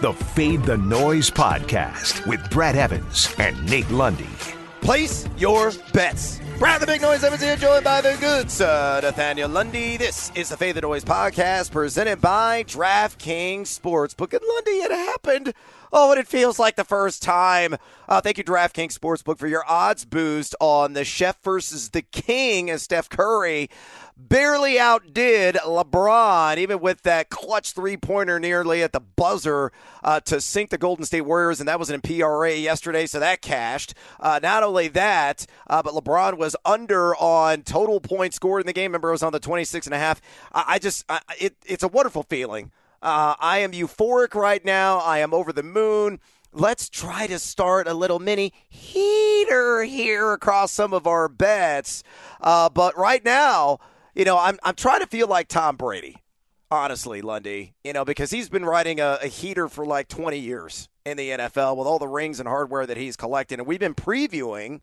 the Fade the Noise podcast with Brad Evans and Nate Lundy. Place your bets. Brad the Big Noise Evans here, joined by the good sir, Nathaniel Lundy. This is the Fade the Noise podcast presented by DraftKings Sportsbook. And Lundy, it happened. Oh, and it feels like the first time. Uh, thank you, DraftKings Sportsbook, for your odds boost on the Chef versus the King as Steph Curry barely outdid LeBron, even with that clutch three pointer nearly at the buzzer uh, to sink the Golden State Warriors, and that was in PRA yesterday, so that cashed. Uh, not only that, uh, but LeBron was under on total points scored in the game. Remember, it was on the 26 and a half. I, I just, I, it, it's a wonderful feeling. Uh, I am euphoric right now. I am over the moon let's try to start a little mini heater here across some of our bets. Uh, but right now, you know, I'm I'm trying to feel like Tom Brady, honestly, Lundy. You know, because he's been riding a, a heater for like 20 years in the NFL with all the rings and hardware that he's collecting, and we've been previewing.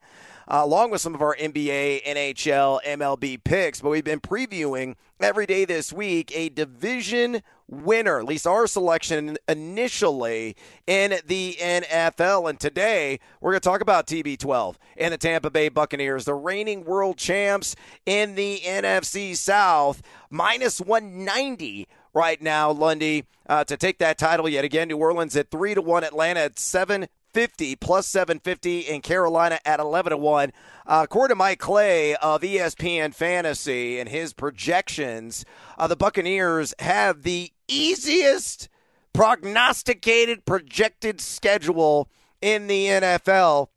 Uh, along with some of our NBA, NHL, MLB picks, but we've been previewing every day this week a division winner, at least our selection initially in the NFL. And today we're going to talk about TB12 and the Tampa Bay Buccaneers, the reigning world champs in the NFC South, minus 190 right now, Lundy, uh, to take that title yet again. New Orleans at 3 to 1, Atlanta at 7 50 plus 750 in Carolina at 11 to 1. Uh, according to Mike Clay of ESPN Fantasy and his projections, uh, the Buccaneers have the easiest prognosticated projected schedule in the NFL.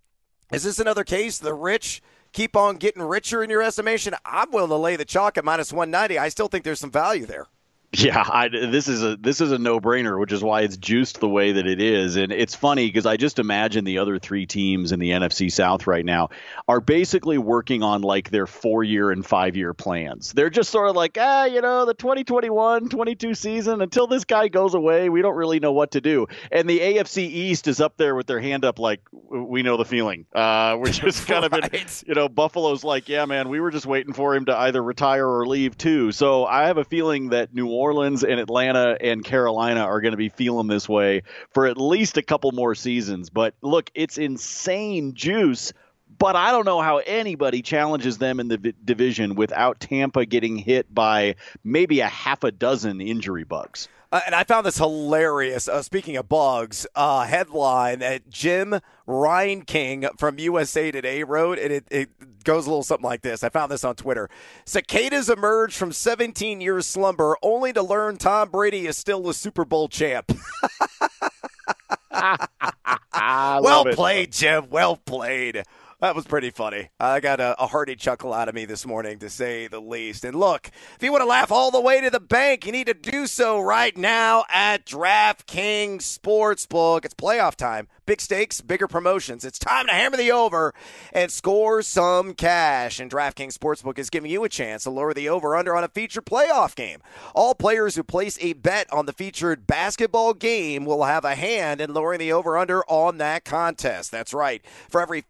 Is this another case? The rich keep on getting richer in your estimation? I'm willing to lay the chalk at minus 190. I still think there's some value there. Yeah, I, this is a this is a no brainer, which is why it's juiced the way that it is. And it's funny because I just imagine the other three teams in the NFC South right now are basically working on like their four year and five year plans. They're just sort of like, ah, you know, the 2021 22 season until this guy goes away, we don't really know what to do. And the AFC East is up there with their hand up, like we know the feeling. Uh, we're just kind right. of in, you know, Buffalo's like, yeah, man, we were just waiting for him to either retire or leave too. So I have a feeling that New Orleans and Atlanta and Carolina are going to be feeling this way for at least a couple more seasons. But look, it's insane juice. But I don't know how anybody challenges them in the v- division without Tampa getting hit by maybe a half a dozen injury bugs. Uh, and I found this hilarious. Uh, speaking of bugs, uh, headline that Jim Reineking from USA Today wrote, and it, it goes a little something like this. I found this on Twitter. Cicadas emerge from 17 years slumber only to learn Tom Brady is still the Super Bowl champ. well played, Jim. Well played. That was pretty funny. I got a, a, hearty chuckle out of me this morning, to say the least. And look, if you want to laugh all the way to the bank, you need to do so right now at DraftKings Sportsbook. It's playoff time. Big stakes, bigger promotions. It's time to hammer the over and score some cash. And DraftKings Sportsbook is giving you a chance to lower the over under on a featured playoff game. All players who place a bet on the featured basketball game will have a hand in lowering the over under on that contest. That's right. For every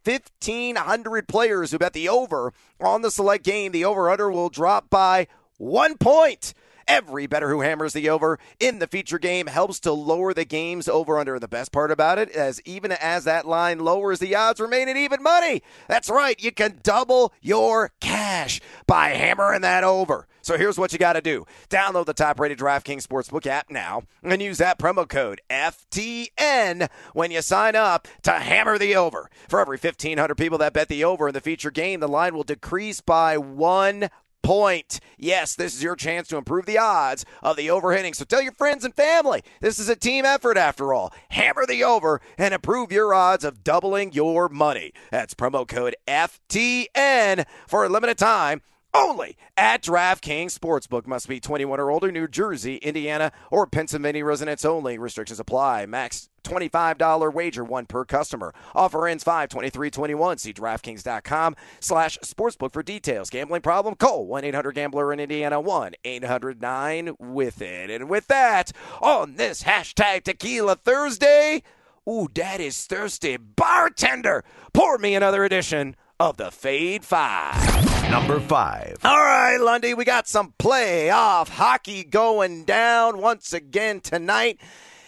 1,500 players who bet the over on the select game, the over under will drop by one point. Every better who hammers the over in the feature game helps to lower the game's over under. The best part about it is even as that line lowers, the odds remain at even money. That's right, you can double your cash by hammering that over. So here's what you got to do download the top rated DraftKings Sportsbook app now and use that promo code FTN when you sign up to hammer the over. For every 1,500 people that bet the over in the feature game, the line will decrease by one point. Yes, this is your chance to improve the odds of the overhitting. So tell your friends and family. This is a team effort after all. Hammer the over and improve your odds of doubling your money. That's promo code FTN for a limited time only at DraftKings Sportsbook. Must be 21 or older, New Jersey, Indiana, or Pennsylvania residents only. Restrictions apply. Max $25 wager, one per customer. Offer ends 52321. See DraftKings.com slash sportsbook for details. Gambling problem? Call 1-800-GAMBLER in Indiana, 1-800-9 it. And with that, on this hashtag Tequila Thursday, ooh, that is thirsty. Bartender, pour me another edition of the Fade Five. Number five. All right, Lundy, we got some playoff hockey going down once again tonight.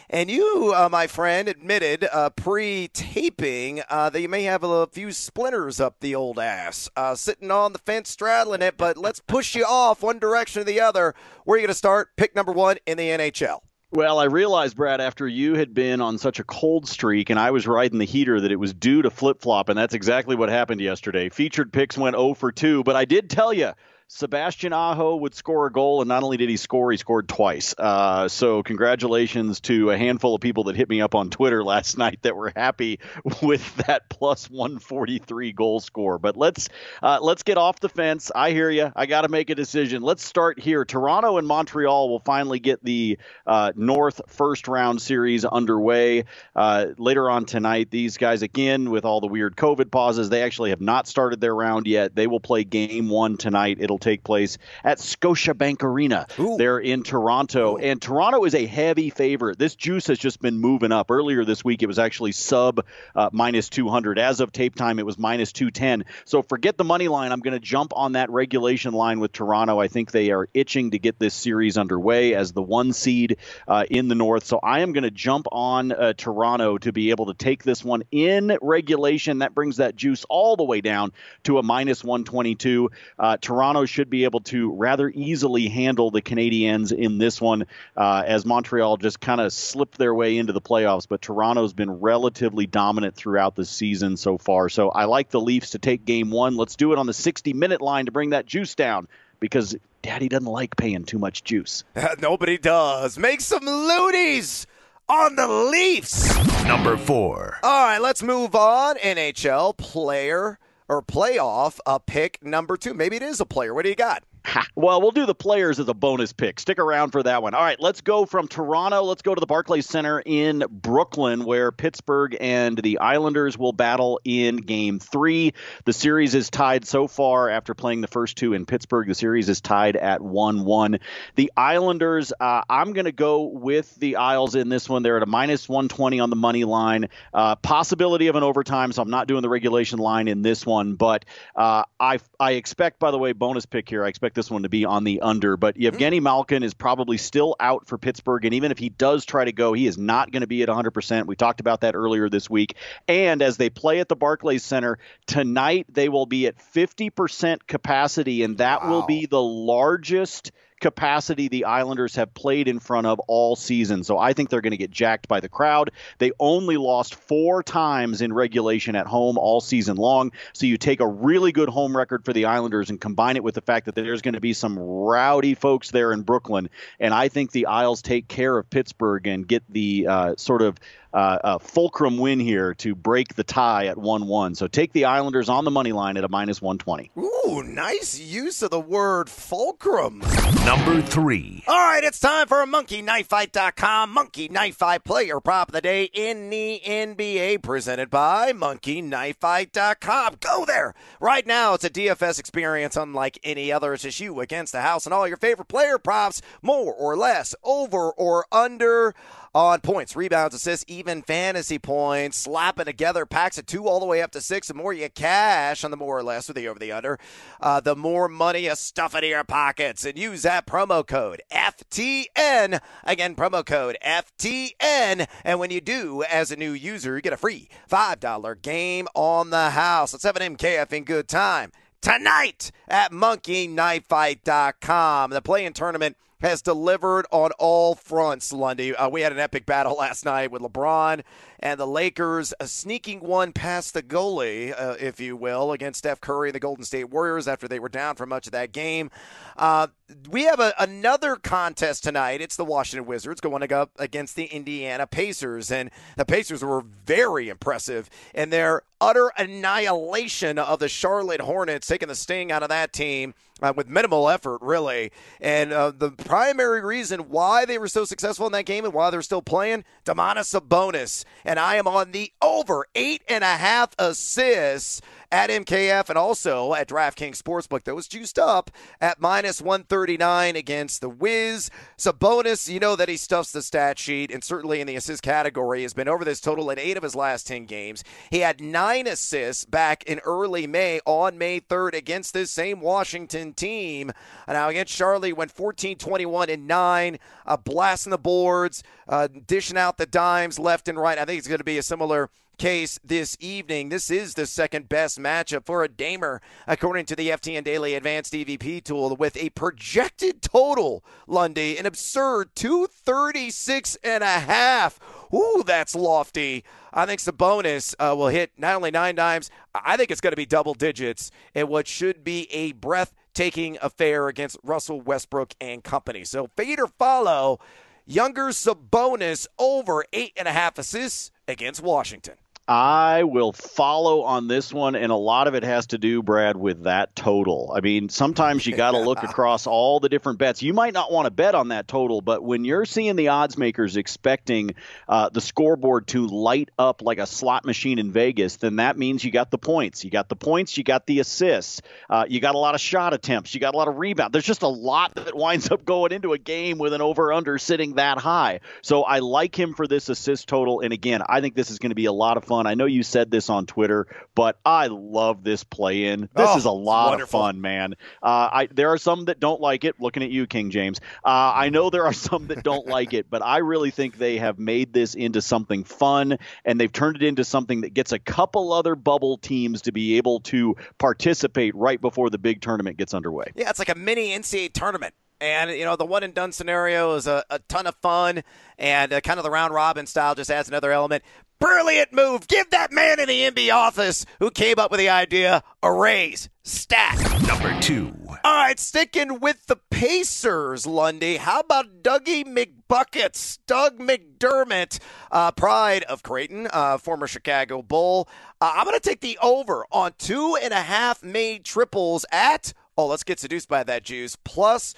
And you, uh, my friend, admitted uh, pre taping uh, that you may have a few splinters up the old ass, uh, sitting on the fence straddling it, but let's push you off one direction or the other. Where are you going to start? Pick number one in the NHL. Well, I realized, Brad, after you had been on such a cold streak and I was riding the heater, that it was due to flip flop, and that's exactly what happened yesterday. Featured picks went 0 for 2, but I did tell you Sebastian Aho would score a goal, and not only did he score, he scored twice. Uh, so, congratulations to a handful of people that hit me up on Twitter last night that were happy with that plus 143 goal score. But let's uh, let's get off the fence. I hear you. I got to make a decision. Let's start here. Toronto and Montreal will finally get the uh, North first round series underway uh, later on tonight. These guys, again, with all the weird COVID pauses, they actually have not started their round yet. They will play game one tonight. It'll take place at Scotiabank Arena Ooh. there in Toronto. Ooh. And Toronto is a heavy favorite. This juice has just been moving up. Earlier this week, it was actually sub uh, minus 200. As of tape time, it was minus 210. So forget the money line. I'm going to jump on that regulation line with Toronto. I think they are itching to get this series underway as the one seed uh, in the North. So I am going to jump on uh, Toronto to be able to take this one in regulation. That brings that juice all the way down to a minus 122. Uh, Toronto should be able to rather easily handle the Canadiens in this one uh, as Montreal just kind of slipped their way into the playoffs. But Toronto's been relatively dominant throughout the season so far. So I like the Leafs to take game one. Let's do it on the 60 minute line to bring that juice down because Daddy doesn't like paying too much juice. Nobody does. Make some loonies on the Leafs. Number four. All right, let's move on. NHL player or playoff a pick number two. Maybe it is a player. What do you got? Well, we'll do the players as a bonus pick. Stick around for that one. All right, let's go from Toronto. Let's go to the Barclays Center in Brooklyn, where Pittsburgh and the Islanders will battle in game three. The series is tied so far after playing the first two in Pittsburgh. The series is tied at 1 1. The Islanders, uh, I'm going to go with the Isles in this one. They're at a minus 120 on the money line. Uh, possibility of an overtime, so I'm not doing the regulation line in this one. But uh, I, I expect, by the way, bonus pick here, I expect expect this one to be on the under. But Evgeny mm-hmm. Malkin is probably still out for Pittsburgh. And even if he does try to go, he is not going to be at 100%. We talked about that earlier this week. And as they play at the Barclays Center tonight, they will be at 50% capacity. And that wow. will be the largest capacity the Islanders have played in front of all season. So I think they're going to get jacked by the crowd. They only lost four times in regulation at home all season long. So you take a really good home record for the Islanders and combine it with the fact that there's going to be some rowdy folks there in Brooklyn. And I think the Isles take care of Pittsburgh and get the uh, sort of uh, a fulcrum win here to break the tie at 1 1. So take the Islanders on the money line at a minus 120. Ooh, nice use of the word fulcrum. Number three. All right, it's time for a MonkeyKnifeFight.com. Monkey Knife Fight player prop of the day in the NBA, presented by MonkeyKnifeFight.com. Go there right now. It's a DFS experience unlike any other. It's just you against the house and all your favorite player props, more or less, over or under on points, rebounds, assists, even fantasy points, slapping together packs of two all the way up to six. The more you cash on the more or less or the over the under, uh, the more money you stuff into your pockets. And use that promo code FTN. Again, promo code FTN. And when you do, as a new user, you get a free $5 game on the house. Let's have an MKF in good time tonight at monkeyknifefight.com. The play in tournament has delivered on all fronts, Lundy. Uh, we had an epic battle last night with LeBron and the Lakers sneaking one past the goalie, uh, if you will, against Steph Curry and the Golden State Warriors after they were down for much of that game. Uh, we have a, another contest tonight. It's the Washington Wizards going up against the Indiana Pacers. And the Pacers were very impressive in their utter annihilation of the Charlotte Hornets, taking the sting out of that team uh, with minimal effort, really. And uh, the primary reason why they were so successful in that game and why they're still playing, Domantas Sabonis. And I am on the over eight and a half assists at MKF and also at DraftKings Sportsbook. That was juiced up at minus 139 against the Wiz. Sabonis, you know that he stuffs the stat sheet, and certainly in the assist category, has been over this total in eight of his last 10 games. He had nine assists back in early May on May 3rd against this same Washington team. And now, against Charlie, went 14 21 and 9, uh, blasting the boards, uh, dishing out the dimes left and right. I think it's going to be a similar case this evening. This is the second best matchup for a Damer, according to the FTN Daily Advanced EVP tool, with a projected total, Lundy, an absurd 236 and a half. Ooh, that's lofty. I think Sabonis uh, will hit not only nine dimes, I think it's going to be double digits in what should be a breathtaking affair against Russell Westbrook and company. So fade or follow. Younger Sabonis over eight and a half assists against Washington. I will follow on this one, and a lot of it has to do, Brad, with that total. I mean, sometimes you got to look across all the different bets. You might not want to bet on that total, but when you're seeing the odds makers expecting uh, the scoreboard to light up like a slot machine in Vegas, then that means you got the points. You got the points, you got the assists, uh, you got a lot of shot attempts, you got a lot of rebound. There's just a lot that winds up going into a game with an over under sitting that high. So I like him for this assist total. And again, I think this is going to be a lot of fun fun. I know you said this on Twitter, but I love this play in. This oh, is a lot of fun, man. Uh, I, there are some that don't like it. Looking at you, King James. Uh, I know there are some that don't like it, but I really think they have made this into something fun, and they've turned it into something that gets a couple other bubble teams to be able to participate right before the big tournament gets underway. Yeah, it's like a mini NCAA tournament. And, you know, the one and done scenario is a, a ton of fun and uh, kind of the round robin style just adds another element. Brilliant move. Give that man in the NBA office who came up with the idea a raise. Stat. Number two. All right, sticking with the Pacers, Lundy. How about Dougie McBuckets? Doug McDermott, uh, pride of Creighton, uh, former Chicago Bull. Uh, I'm going to take the over on two and a half made triples at, oh, let's get seduced by that, Juice, plus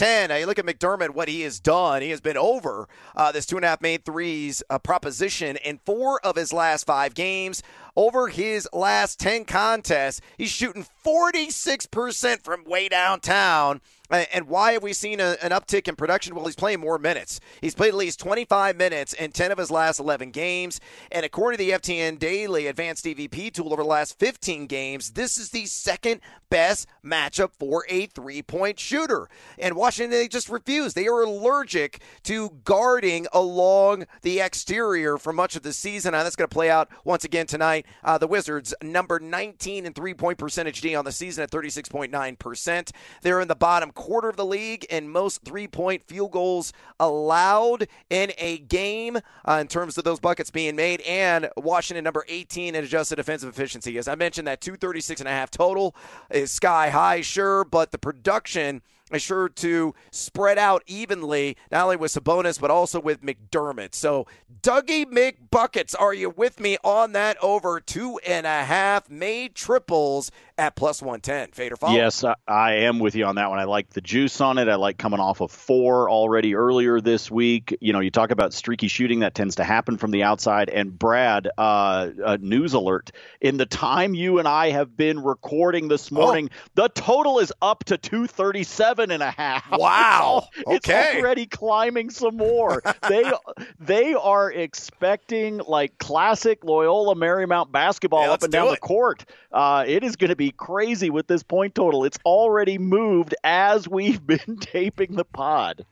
110. Now you look at McDermott, what he has done. He has been over uh, this two and a half made threes uh, proposition in four of his last five games. Over his last 10 contests, he's shooting 46% from way downtown. And why have we seen a, an uptick in production? Well, he's playing more minutes. He's played at least 25 minutes in 10 of his last 11 games. And according to the FTN Daily Advanced EVP tool over the last 15 games, this is the second best matchup for a three point shooter. And Washington, they just refuse. They are allergic to guarding along the exterior for much of the season. And that's going to play out once again tonight. Uh, the Wizards, number 19 in three point percentage D on the season at 36.9%. They're in the bottom quarter of the league in most three point field goals allowed in a game uh, in terms of those buckets being made. And Washington, number 18 in adjusted defensive efficiency. As I mentioned, that 236 and a half total is sky high, sure, but the production is sure to spread out evenly, not only with Sabonis, but also with McDermott. So, Dougie McBuckets, are you with me on that over two and a half May triples at plus 110? Fader follow? Yes, I am with you on that one. I like the juice on it. I like coming off of four already earlier this week. You know, you talk about streaky shooting, that tends to happen from the outside. And Brad, uh, uh news alert. In the time you and I have been recording this oh. morning, oh. the total is up to 237 and a half. Wow. It's, okay. it's already climbing some more. they they are expecting like classic Loyola Marymount basketball up and down do the court. Uh, it is going to be crazy with this point total. It's already moved as we've been taping the pod.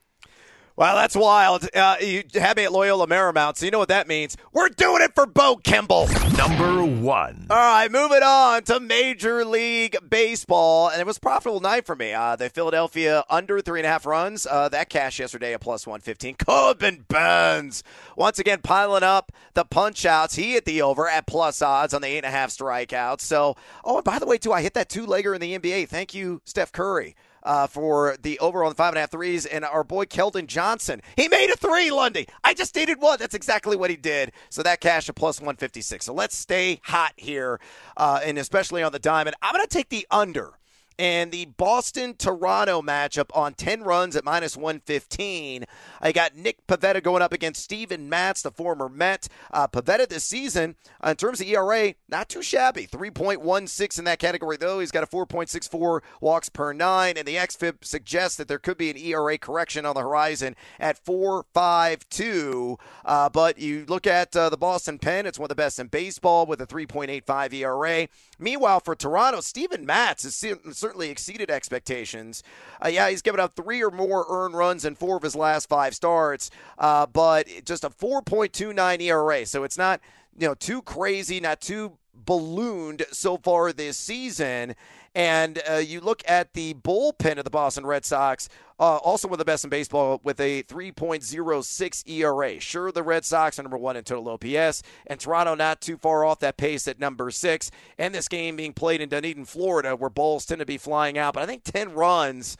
Well, that's wild. Uh, you had me at Loyola Marymount, so you know what that means. We're doing it for Bo Kimble. Number one. All right, moving on to Major League Baseball, and it was a profitable night for me. Uh, the Philadelphia under three and a half runs. Uh, that cash yesterday at plus one fifteen. Corbin Burnes once again piling up the punch outs. He hit the over at plus odds on the eight and a half strikeouts. So, oh, and by the way, too, I hit that two legger in the NBA. Thank you, Steph Curry uh, for the over on the five and a half threes. And our boy Keldon Johnson, he made a three, Lundy. I just needed one. That's exactly what he did. So that cash at plus 156. So let's stay hot here, uh, and especially on the diamond. I'm going to take the under And the Boston Toronto matchup on 10 runs at minus 115. I got Nick Pivetta going up against Steven Matz, the former Met. Uh, Pivetta this season, uh, in terms of ERA, not too shabby. 3.16 in that category, though. He's got a 4.64 walks per nine, and the XFIP suggests that there could be an ERA correction on the horizon at 4.52. Uh, but you look at uh, the Boston Pen, it's one of the best in baseball with a 3.85 ERA. Meanwhile, for Toronto, Steven Matz has certainly exceeded expectations. Uh, yeah, he's given up three or more earned runs in four of his last five starts, uh, but just a 4.29 ERA. So it's not you know too crazy, not too ballooned so far this season. And uh, you look at the bullpen of the Boston Red Sox, uh, also one of the best in baseball with a 3.06 ERA. Sure, the Red Sox are number one in total OPS, and Toronto not too far off that pace at number six. And this game being played in Dunedin, Florida, where balls tend to be flying out. But I think 10 runs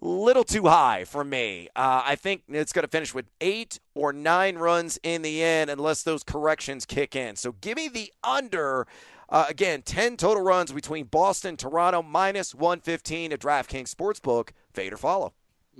little too high for me. Uh, I think it's going to finish with eight or nine runs in the end unless those corrections kick in. So give me the under uh, again, 10 total runs between Boston, Toronto, minus 115 at DraftKings Sportsbook. Fade or follow.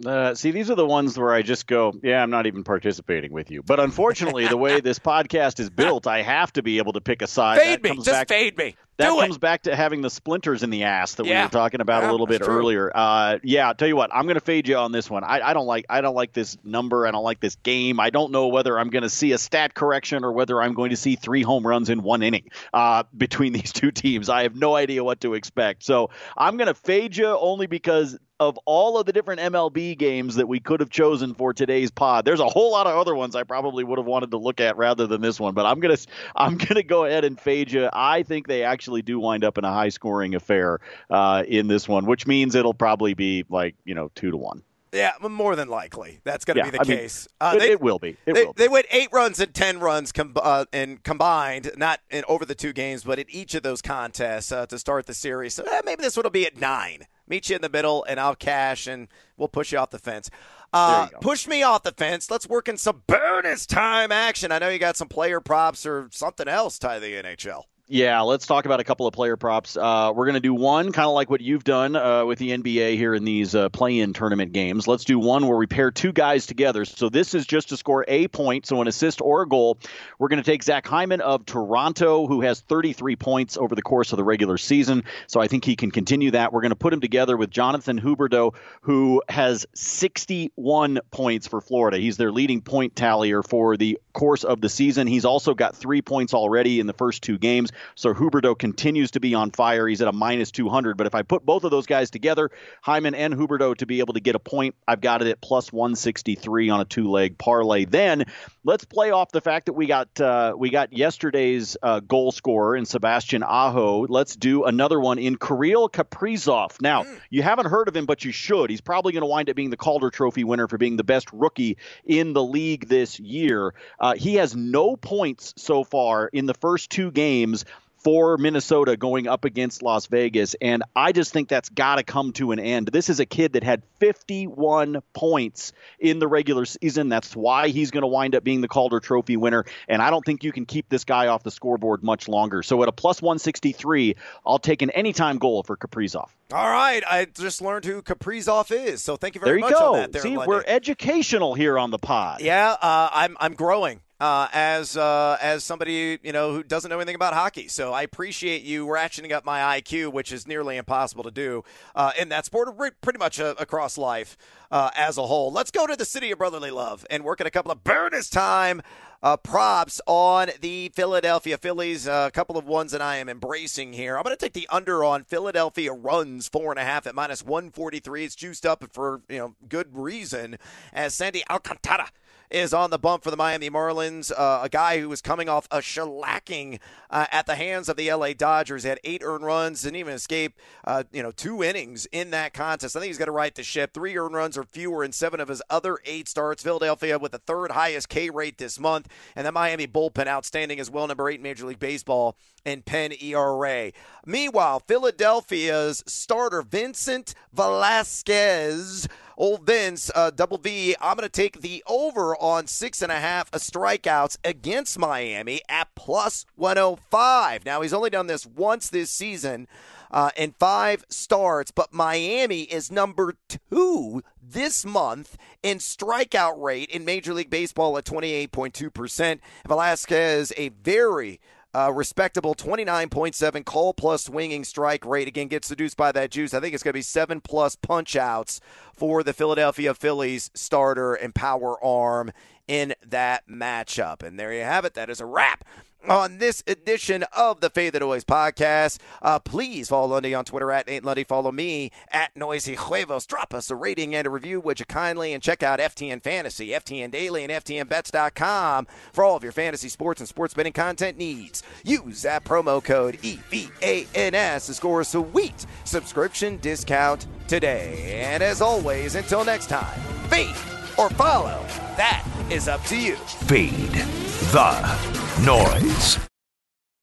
Uh, see, these are the ones where I just go, yeah, I'm not even participating with you. But unfortunately, the way this podcast is built, I have to be able to pick a side. Fade me, just back, fade me. That Do comes it. back to having the splinters in the ass that yeah. we were talking about yeah, a little bit true. earlier. Uh, yeah, I'll tell you what, I'm going to fade you on this one. I, I don't like, I don't like this number. I don't like this game. I don't know whether I'm going to see a stat correction or whether I'm going to see three home runs in one inning uh, between these two teams. I have no idea what to expect. So I'm going to fade you only because of all of the different MLB games that we could have chosen for today's pod, there's a whole lot of other ones I probably would have wanted to look at rather than this one. But I'm gonna I'm gonna go ahead and fade you. I think they actually do wind up in a high scoring affair uh, in this one, which means it'll probably be like you know two to one. Yeah, more than likely that's going to Yeah, be the I mean, case. It, they, it will be. It they, will. Be. they went eight runs and ten runs com- uh, and combined, not in over the two games, but in each of those contests uh, to start the series. So eh, maybe this one will be at nine. Meet you in the middle, and I'll cash, and we'll push you off the fence. Uh, There you go. push me off the fence. Let's work in some bonus time action. I know you got some player props or something else tied to the NHL. Yeah, let's talk about a couple of player props. Uh, we're going to do one kind of like what you've done uh, with the NBA here in these uh, play-in tournament games. Let's do one where we pair two guys together. So this is just to score a point, so an assist or a goal. We're going to take Zach Hyman of Toronto, who has 33 points over the course of the regular season. So I think he can continue that. We're going to put him together with Jonathan Huberdeau, who has 61 points for Florida. He's their leading point tallier for the course of the season. He's also got three points already in the first two games. So Huberdeau continues to be on fire. He's at a minus 200. But if I put both of those guys together, Hyman and Huberdeau to be able to get a point, I've got it at plus 163 on a two-leg parlay. Then let's play off the fact that we got uh, we got yesterday's uh, goal scorer in Sebastian Aho. Let's do another one in Kirill Kaprizov. Now you haven't heard of him, but you should. He's probably going to wind up being the Calder Trophy winner for being the best rookie in the league this year. Uh, he has no points so far in the first two games for Minnesota going up against Las Vegas. And I just think that's got to come to an end. This is a kid that had 51 points in the regular season. That's why he's going to wind up being the Calder Trophy winner. And I don't think you can keep this guy off the scoreboard much longer. So at a plus 163, I'll take an anytime goal for Kaprizov. All right, I just learned who Kaprizov is, so thank you There very you much go. on that. There, you go. See, we're educational here on the pod. Yeah, uh, I'm I'm growing uh, as uh, as somebody you know who doesn't know anything about hockey. So I appreciate you ratcheting up my IQ, which is nearly impossible to do uh, in that sport, pretty much uh, across life uh, as a whole. Let's go to the city of brotherly love and work at a couple of bonus time. Uh, props on the Philadelphia Phillies. A couple of ones that I am embracing here. I'm going to take the under on Philadelphia runs four and a half at minus 143. It's juiced up for you know good reason as Sandy Alcantara is on the bump for the Miami Marlins. Uh, a guy who was coming off a shellacking uh, at the hands of the LA Dodgers. He had eight earned runs, didn't even escape, uh, you know, two innings in that contest. I think he's got to right the ship. Three earned runs or fewer in seven of his other eight starts. Philadelphia with the third highest K rate this month, and the Miami bullpen outstanding as well, number eight in Major League Baseball in pen ERA. Meanwhile, Philadelphia's starter Vincent Velasquez Old Vince, uh, double V, I'm going to take the over on six and a half strikeouts against Miami at plus 105. Now, he's only done this once this season uh, in five starts, but Miami is number two this month in strikeout rate in Major League Baseball at 28.2%. Velasquez, a very uh, respectable 29.7 call plus swinging strike rate. Again, gets seduced by that juice. I think it's going to be seven plus punch outs for the Philadelphia Phillies starter and power arm in that matchup. And there you have it. That is a wrap on this edition of the Fade the Noise podcast. Uh, please follow Lundy on Twitter at Nate Lundy. Follow me at Noisy Huevos. Drop us a rating and a review, would you kindly? And check out FTN Fantasy, FTN Daily, and FTNBets.com for all of your fantasy sports and sports betting content needs. Use that promo code EVANS to score a sweet subscription discount today. And as always, until next time, fade or follow. That is up to you. Fade the noise.